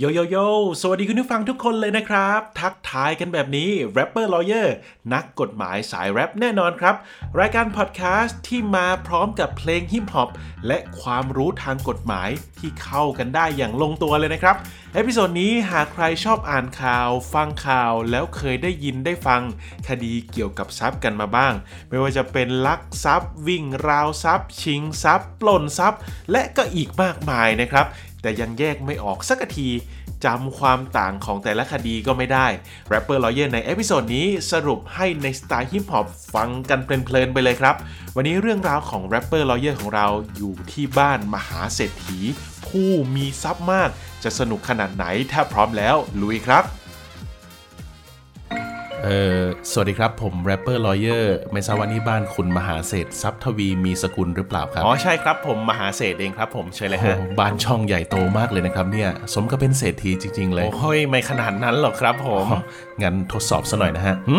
โยโยโย สวัสดีคุณผู้ฟังทุกคนเลยนะครับ ทักทายกันแบบนี้ Rapper Lawyer นักกฎหมายสายแรปแน่นอนครับ รายการพอดแคสต์ที่มาพร้อมกับเพลงฮิปฮอปและความรู้ทางกฎหมายที่เข้ากันได้อย่างลงตัวเลยนะครับ episode นี้หากใครชอบอ่านข่าว ฟังข่าวแล้วเคยได้ยินได้ฟัง คดีเกี่ยวกับทรัพย์กันมาบ้าง ไม่ว่าจะเป็นลักทรัพย์ วิ่งราวทรัพย์ ชิงทรัพย์ ปล้นทรัพย์ และก็อีกมากมายนะครับ แต่ยังแยกไม่ออกสักทีจำความต่างของแต่ละคดีก็ไม่ได้Rapper Lawyer ใน episode นี้สรุปให้ในสไตล์ฮิปฮอปฟังกันเพลินๆไปเลยครับ วันนี้เรื่องราวของ Rapper Lawyer ของเราอยู่ที่บ้านมหาเศรษฐี ผู้มีทรัพย์มาก จะสนุกขนาดไหนถ้าพร้อมแล้วลุยครับ เออสวัสดีครับ ผม Rapper Lawyer ไม่ทราบว่านี่บ้านคุณมหาเศรษฐ์ทรัพย์ทวีมีสกุลหรือเปล่าครับ อ๋อ ใช่ครับผมมหาเศรษฐ์เองครับผมเชิญเลยฮะบ้านช่องใหญ่โตมากเลยนะครับเนี่ย สมกับเป็นเศรษฐีจริง ๆ เลย โอ้ย ไม่ขนาดนั้นหรอกครับผม งั้นทดสอบซะหน่อยนะฮะหึ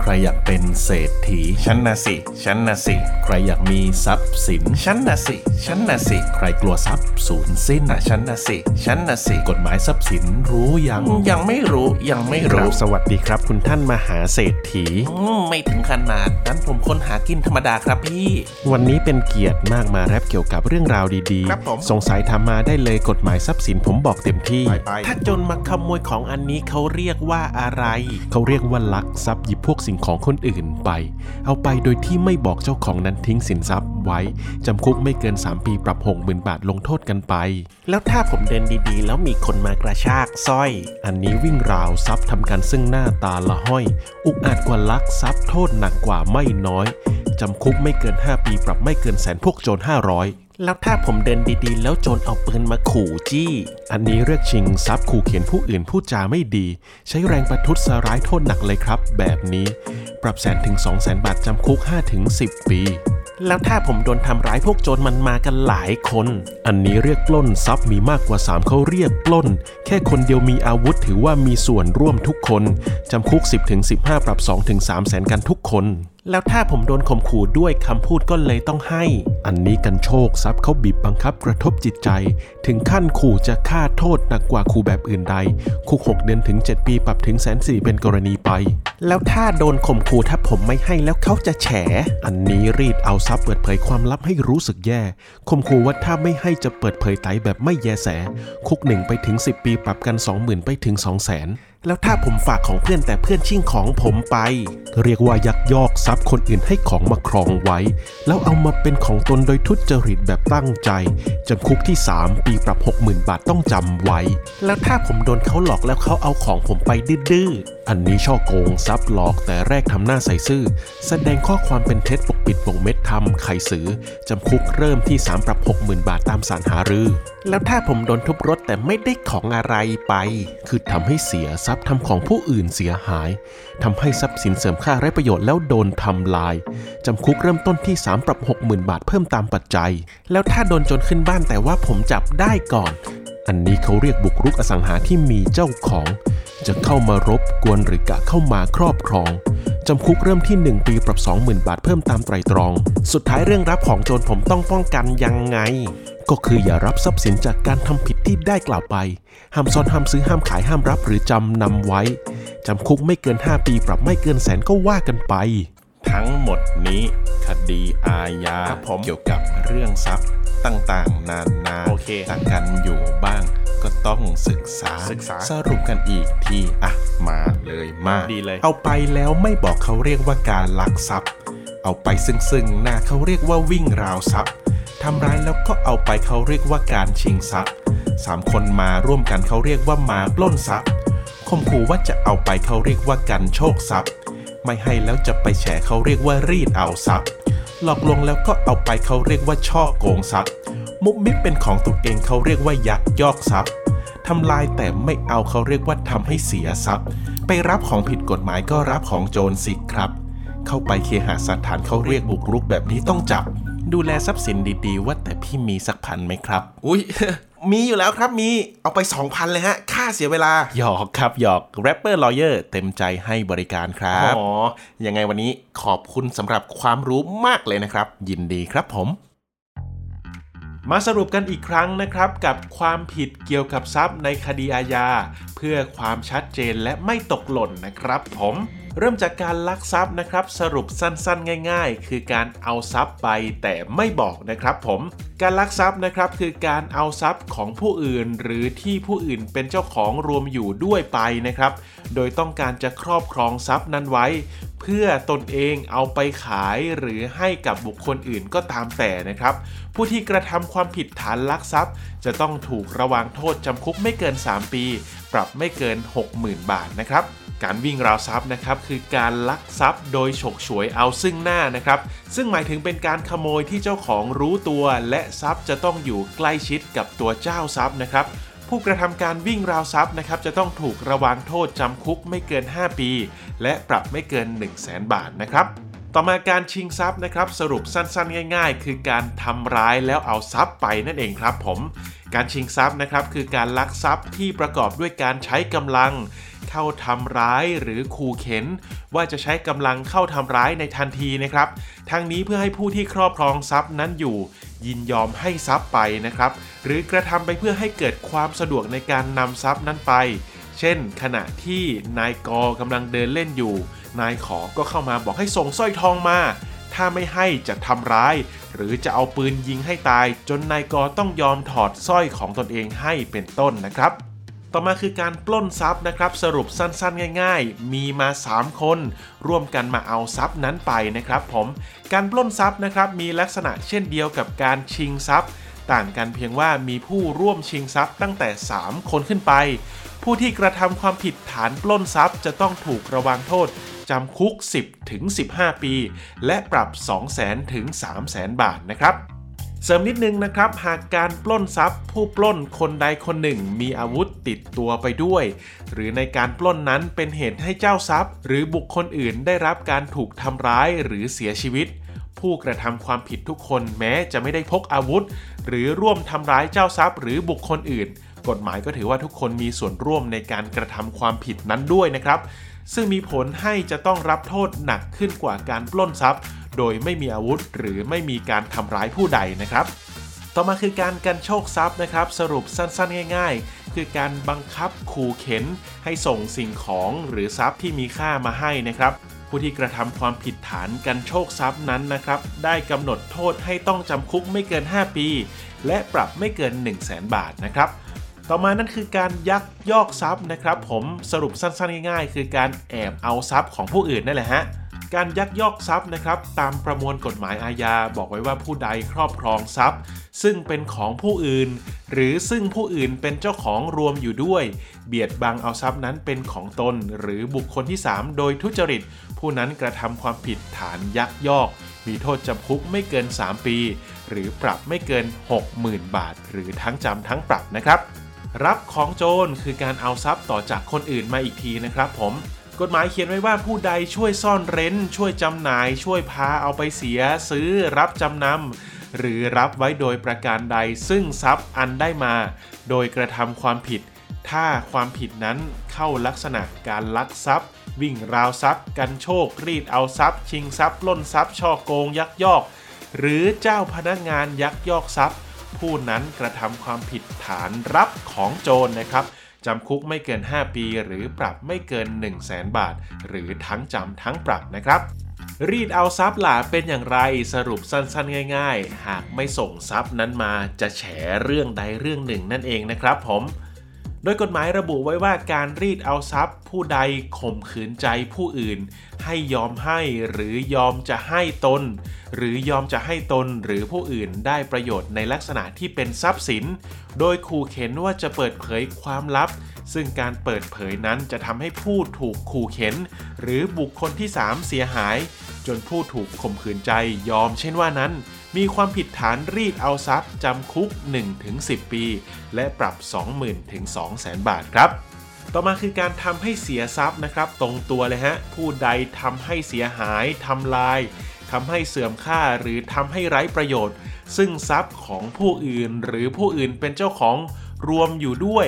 ใครอยากเป็นเศรษฐีฉันนะสิฉันนะสิ ใครอยากมีทรัพย์สินฉันนะสิฉันนะสิ ใครกลัวทรัพย์สูญสิ้นนะฉันนะสิฉันนะสิ กฎหมายทรัพย์สินรู้ยังยังไม่รู้ยังไม่ครัรู้บสวัสดีครับ คุณท่านมหาเศรษฐีอืมไม่ถึงขนาดนั้นผมคนหากินธรรมดาครับพี่ วันนี้เป็นเกียรติมากมาแรปเกี่ยวกับเรื่องราวดีครับผมสงสัยทำมาได้เลยกฎหมายทรัพย์สินผมบอกเต็มที่ ถ้าจนมาขโมยของอันนี้เขาเรียกว่าอะไร เขาเรียกว่าลักทรัพย์หยิบพวกสิ่งของคนอื่นไป เอาไปโดยที่ไม่บอกเจ้าของนั้นทิ้งสินทรัพย์ไว้จำคุกไม่เกิน 3 ปีปรับ6 0,000บาทลงโทษกันไป แล้วถ้าผมเดินดีๆ แล้วมีคนมากระชากสร้อย อันนี้วิ่งราวทรัพย์ทำกันซึ่งหน้าตาละห้อยอุกอาจกว่าลักทรัพย์โทษหนักกว่าไม่น้อย จำคุกไม่เกิน 5 ปีปรับไม่เกินแสนพวกโจร500 แล้วถ้าผมเดินดีๆ แล้วโจรเอาปืนมาขู่จี้ อันนี้เรียกชิงทรัพย์ขู่เขียนผู้อื่นพูดจาไม่ดี ใช้แรงประทุษร้ายโทษหนักเลยครับ แบบนี้ ปรับแสนถึง 2 0 0แสนบาทจำคุก5ถึง10 ปี แล้วถ้าผมโดนทำร้ายพวกโจรมันมากันหลายคน อันนี้เรียกปล้นทรัพย์มีมากกว่า 3เขาเรียกปล้น แค่คนเดียวมีอาวุธถือว่ามีส่วนร่วมทุกคน จำคุก 10ถึง15 ปรับ2ถึง3แสนกันทุกคน แล้วถ้าผมโดนข่มขู่ด้วยคำพูดก็เลยต้องให้ อันนี้กันโชคทรัพย์เขาบีบบังคับกระทบจิตใจ ถึงขั้นขู่จะฆ่าโทษหนักกว่าขู่แบบอื่นใดคุก6เดือนถึง 7 ปีปรับถึงแสนสี่เป็นกรณีไป แล้วถ้าโดนข่มขู่ถ้าผมไม่ให้แล้วเขาจะแฉ อันนี้รีดเอาทรัพย์เปิดเผยความลับให้รู้สึกแย่ข่มขู่ว่าถ้าไม่ให้จะเปิดเผยไตแบบไม่แยแส คุกหนึ่งไปถึง 10 ปีปรับกัน 20,000 ไปถึง 2 0 0 0 0 0แล้วถ้าผมฝากของเพื่อนแต่เพื่อนชิ่งของผมไป เรียกว่ายักยอกทรัพย์คนอื่นให้ของมาครองไว้ แล้วเอามาเป็นของตนโดยทุจริตแบบตั้งใจจำคุกที่ 3 ปีปรับ 60,000 บาทต้องจำไว้ แล้วถ้าผมโดนเขาหลอกแล้วเขาเอาของผมไปดื้อ อันนี้ช่อโกงทรัพย์หลอกแต่แรกทำหน้าใสซื่อ แสดงข้อความเป็นเท็จปกปิดปกเม็ดทำไขสือ จำคุกเริ่มที่ 3 ปรับ 60,000 บาทตามสารหารือ แล้วถ้าผมโดนทุบรถแต่ไม่ได้ของอะไรไป คือทำให้เสียทรัพย์ทำของผู้อื่นเสียหายทำให้ทรัพย์สินเสริมค่าไร้ประโยชน์แล้วโดนทำลายจำคุกเริ่มต้นที่ 3 ปรับ 60,000 บาทเพิ่มตามปัจจัย แล้วถ้าโดนจนขึ้นบ้านแต่ว่าผมจับได้ก่อน อันนี้เขาเรียกบุกรุกอสังหาที่มีเจ้าของ จะเข้ามารบกวนหรือกะเข้ามาครอบครอง จำคุกเริ่มที่ 1 ปีปรับ 20,000 บาทเพิ่มตามไตรตรอง สุดท้ายเรื่องรับของโจรผมต้องป้องกันยังไง ก็คืออย่ารับทรัพย์สินจากการทำผิดที่ได้กล่าวไป ห้ามซ่อนห้ามซื้อห้ามขายห้ามรับหรือจำนำไว้ จำคุกไม่เกิน 5 ปีปรับไม่เกินแสนก็ว่ากันไป ทั้งหมดนี้ คดีอาญาครับผมเกี่ยวกับเรื่องทรัพย์ ต่างๆ นานาโอเคต่างกันอยู่บ้าง ก็ต้องศึกษาศึกษา สรุปกันอีกทีอะมาเลยมาดีเลย เอาไปแล้วไม่บอกเขาเรียกว่าการลักทรัพย์ เอาไปซึ่งซึ่งหน้าเขาเรียกว่าวิ่งราวทรัพย์ทำร้ายแล้วก็เอาไปเขาเรียกว่าการชิงทรัพย์สามคนมาร่วมกันเขาเรียกว่ามาปล้นทรัพย์ข่มขู่ว่าจะเอาไปเขาเรียกว่ากันโชคทรัพย์ ไม่ให้แล้วจะไปแฉเขาเรียกว่ารีดเอาทรัพย์ หลอกลวงแล้วก็เอาไปเขาเรียกว่าช่อโกงทรัพย์ มุกมิบเป็นของตัวเองเขาเรียกว่ายักยอกทรัพย์ทำลายแต่ไม่เอาเขาเรียกว่าทำให้เสียทรัพย์ ไปรับของผิดกฎหมายก็รับของโจรสิครับ เข้าไปเคหสถานเขาเรียกบุกรุกแบบนี้ต้องจับ ดูแลทรัพย์สินดีๆ ว่าแต่พี่มีสักพันไหมครับ อุ้ยมีอยู่แล้วครับมีเอาไป 2,000 เลยฮะ ค่าเสียเวลา หยอกครับหยอก Rapper Lawyer เต็มใจให้บริการครับ อ๋อ ยังไงวันนี้ขอบคุณสำหรับความรู้มากเลยนะครับ ยินดีครับผม มาสรุปกันอีกครั้งนะครับกับความผิดเกี่ยวกับทรัพย์ในคดีอาญา เพื่อความชัดเจนและไม่ตกหล่นนะครับผมเริ่มจากการลักทรัพย์นะครับ สรุปสั้นๆ ง่าย ๆ คือการเอาทรัพย์ไปแต่ไม่บอกนะครับผมการลักทรัพย์นะครับคือการเอาทรัพย์ของผู้อื่น หรือที่ผู้อื่นเป็นเจ้าของรวมอยู่ด้วยไปนะครับ โดยต้องการจะครอบครองทรัพย์นั้นไว้ เพื่อตนเองเอาไปขายหรือให้กับบุคคลอื่นก็ตามแต่นะครับ ผู้ที่กระทำความผิดฐานลักทรัพย์ จะต้องถูกระวางโทษจำคุกไม่เกิน 3 ปี ปรับไม่เกิน 60,000 บาทนะครับ การวิ่งราวทรัพย์นะครับคือการลักทรัพย์โดยฉกฉวยเอาซึ่งหน้านะครับ ซึ่งหมายถึงเป็นการขโมยที่เจ้าของรู้ตัว และทรัพย์จะต้องอยู่ใกล้ชิดกับตัวเจ้าทรัพย์นะครับ ผู้กระทำการวิ่งราวทรัพย์นะครับจะต้องถูกระวางโทษจำคุกไม่เกิน 5 ปี และปรับไม่เกิน 1 0 0 0 0แบาทนะครับ ต่อมาการชิงทรัพย์นะครับสรุปสั้นๆ ง่าย ๆ คือการทำร้ายแล้วเอาทรัพย์ไปนั่นเองครับผม การชิงทรัพย์นะครับคือการลักทรัพย์ที่ประกอบด้วยการใช้กำลัง เข้าทำร้ายหรือขู่เข็น ว่าจะใช้กำลังเข้าทำร้ายในทันทีนะครับทั้งนี้เพื่อให้ผู้ที่ครอบครองทรัพย์นั้นอยู่ ยินยอมให้ทรัพย์ไปนะครับ หรือกระทำไปเพื่อให้เกิดความสะดวกในการนำทรัพย์นั้นไป เช่น ขณะที่นายกกำลังเดินเล่นอยู่ นายขอก็เข้ามาบอกให้ส่งสร้อยทองมา ถ้าไม่ให้จะทำร้าย หรือจะเอาปืนยิงให้ตาย จนนายกต้องยอมถอดสร้อยของตนเองให้เป็นต้นนะครับต่อมาคือการปล้นทรัพย์นะครับ สรุปสั้นๆ ง่าย ๆ มีมา 3 คน ร่วมกันมาเอาทรัพย์นั้นไปนะครับผมการปล้นทรัพย์นะครับมีลักษณะเช่นเดียวกับการชิงทรัพย์ ต่างกันเพียงว่ามีผู้ร่วมชิงทรัพย์ตั้งแต่ 3 คนขึ้นไป ผู้ที่กระทำความผิดฐานปล้นทรัพย์จะต้องถูกระวังโทษ จำคุก 10 ถึง 15 ปี และปรับ 200,000 ถึง 300,000 บาทนะครับเสริมนิดนึงนะครับ หากการปล้นทรัพย์ ผู้ปล้นคนใดคนหนึ่ง มีอาวุธติดตัวไปด้วย หรือในการปล้นนั้นเป็นเหตุให้เจ้าทรัพย์ หรือบุคคลอื่นได้รับการถูกทำร้ายหรือเสียชีวิต ผู้กระทำความผิดทุกคนแม้จะไม่ได้พกอาวุธ หรือร่วมทำร้ายเจ้าทรัพย์ หรือบุคคลอื่น กฎหมายก็ถือว่าทุกคนมีส่วนร่วมในการกระทำความผิดนั้นด้วยนะครับ ซึ่งมีผลให้จะต้องรับโทษหนักขึ้นกว่าการปล้นทรัพย์ โดยไม่มีอาวุธหรือไม่มีการทำร้ายผู้ใดนะครับ ต่อมาคือการกันโชคทรัพย์นะครับ สรุปสั้นๆ ง่าย ๆ คือการบังคับขู่เข็น ให้ส่งสิ่งของหรือทรัพย์ที่มีค่ามาให้นะครับผู้ที่กระทำความผิดฐานกันโชคทรัพย์นั้นนะครับ ได้กำหนดโทษให้ต้องจำคุกไม่เกิน 5 ปี และปรับไม่เกิน 1 0 0 0 0แบาทนะครับ ต่อมานั่นคือการยักยอกทรัพย์นะครับ ผมสรุปสั้นๆง่ายๆ คือการแอบเอาทรัพย์ของผู้อื่นนั่นแหละฮะการยักยอกทรัพย์นะครับ ตามประมวลกฎหมายอาญาบอกไว้ว่าผู้ใดครอบครองทรัพย์ ซึ่งเป็นของผู้อื่น หรือซึ่งผู้อื่นเป็นเจ้าของรวมอยู่ด้วย เบียดบังเอาทรัพย์นั้นเป็นของตน หรือบุคคลที่ 3 โดยทุจริต ผู้นั้นกระทำความผิดฐานยักยอก มีโทษจำคุกไม่เกิน 3 ปี หรือปรับไม่เกิน 60,000 บาท หรือทั้งจำทั้งปรับนะครับ รับของโจรคือการเอาทรัพย์ต่อจากคนอื่นมาอีกทีนะครับ ผม กฎหมายเขียนไว้ว่าผู้ใดช่วยซ่อนเร้น ช่วยจำหน่าย ช่วยพาเอาไปเสีย ซื้อ รับจำนำหรือรับไว้โดยประการใด ซึ่งทรัพย์อันได้มา โดยกระทำความผิด ถ้าความผิดนั้นเข้าลักษณะการลักทรัพย์ วิ่งราวทรัพย์ กันโชครีดเอาทรัพย์ ชิงทรัพย์ล้นทรัพย์ช่อโกงยักยอก หรือเจ้าพนักงานยักยอกทรัพย์ ผู้นั้นกระทำความผิดฐานรับของโจรนะครับจำคุกไม่เกิน 5 ปี หรือปรับไม่เกิน 1 0 0 0 0แบาท หรือทั้งจำทั้งปรับนะครับรีดเอาทรัพย์หล่ะเป็นอย่างไรสรุปสั้นๆ ง่าย ๆ หากไม่ส่งทรัพย์นั้นมาจะแฉเรื่องใดเรื่องหนึ่งนั่นเองนะครับผม โดยกฎหมายระบุไว้ว่าการรีดเอาทรัพย์ ผู้ใดข่มขืนใจผู้อื่น ให้ยอมให้หรือยอมจะให้ตน หรือยอมจะให้ตนหรือผู้อื่นได้ประโยชน์ในลักษณะที่เป็นทรัพย์สิน โดยขู่เข็นว่าจะเปิดเผยความลับ ซึ่งการเปิดเผยนั้นจะทำให้ผู้ถูกขู่เข็น หรือบุคคลที่ 3 เสียหาย จนผู้ถูกข่มขืนใจยอมเช่นว่านั้น มีความผิดฐานรีดเอาทรัพย์จำคุก 1-10 ปี และปรับ 20,000ถึง200,000 บาทครับต่อมาคือการทำให้เสียทรัพย์นะครับ ตรงตัวเลยฮะ ผู้ใดทำให้เสียหายทำลายทำให้เสื่อมค่าหรือทำให้ไร้ประโยชน์ ซึ่งทรัพย์ของผู้อื่นหรือผู้อื่นเป็นเจ้าของรวมอยู่ด้วย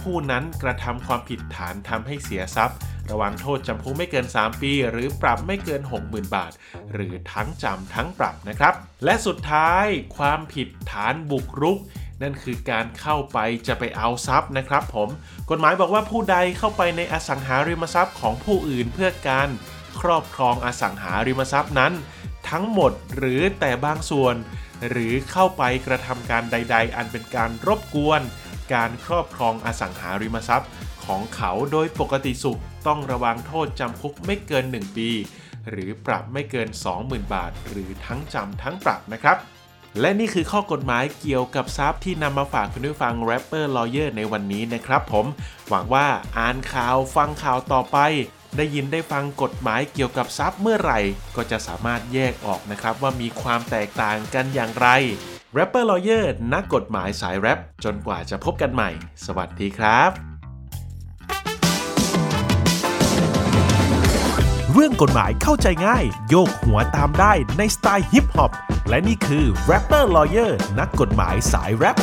ผู้นั้นกระทำความผิดฐานทำให้เสียทรัพย์ ระวังโทษจำคุกไม่เกิน 3 ปี หรือปรับไม่เกิน 60,000 บาท หรือทั้งจำทั้งปรับนะครับ และสุดท้ายความผิดฐานบุกรุกนั่นคือการเข้าไปจะไปเอาทรัพย์นะครับผมกฎหมายบอกว่าผู้ใดเข้าไปในอสังหาริมทรัพย์ของผู้อื่นเพื่อการครอบครองอสังหาริมทรัพย์นั้น ทั้งหมดหรือแต่บางส่วน หรือเข้าไปกระทำการใด ๆ อันเป็นการรบกวน การครอบครองอสังหาริมทรัพย์ ของเขาโดยปกติสุขต้องระวังโทษจำคุกไม่เกิน 1 ปี หรือปรับไม่เกิน 20,000 บาท หรือทั้งจำทั้งปรับนะครับและนี่คือข้อกฎหมายเกี่ยวกับทรัพย์ที่นำมาฝากคุณผู้ฟัง Rapper Lawyer ในวันนี้นะครับผม หวังว่าอ่านข่าวฟังข่าวต่อไป ได้ยินได้ฟังกฎหมายเกี่ยวกับทรัพย์เมื่อไหร่ ก็จะสามารถแยกออกนะครับว่ามีความแตกต่างกันอย่างไร Rapper Lawyer นักกฎหมายสายแรปจนกว่าจะพบกันใหม่ สวัสดีครับ เรื่องกฎหมายเข้าใจง่าย โยกหัวตามได้ในสไตล์ฮิปฮอป และนี่คือ Rapper Lawyer นักกฎหมายสายแรป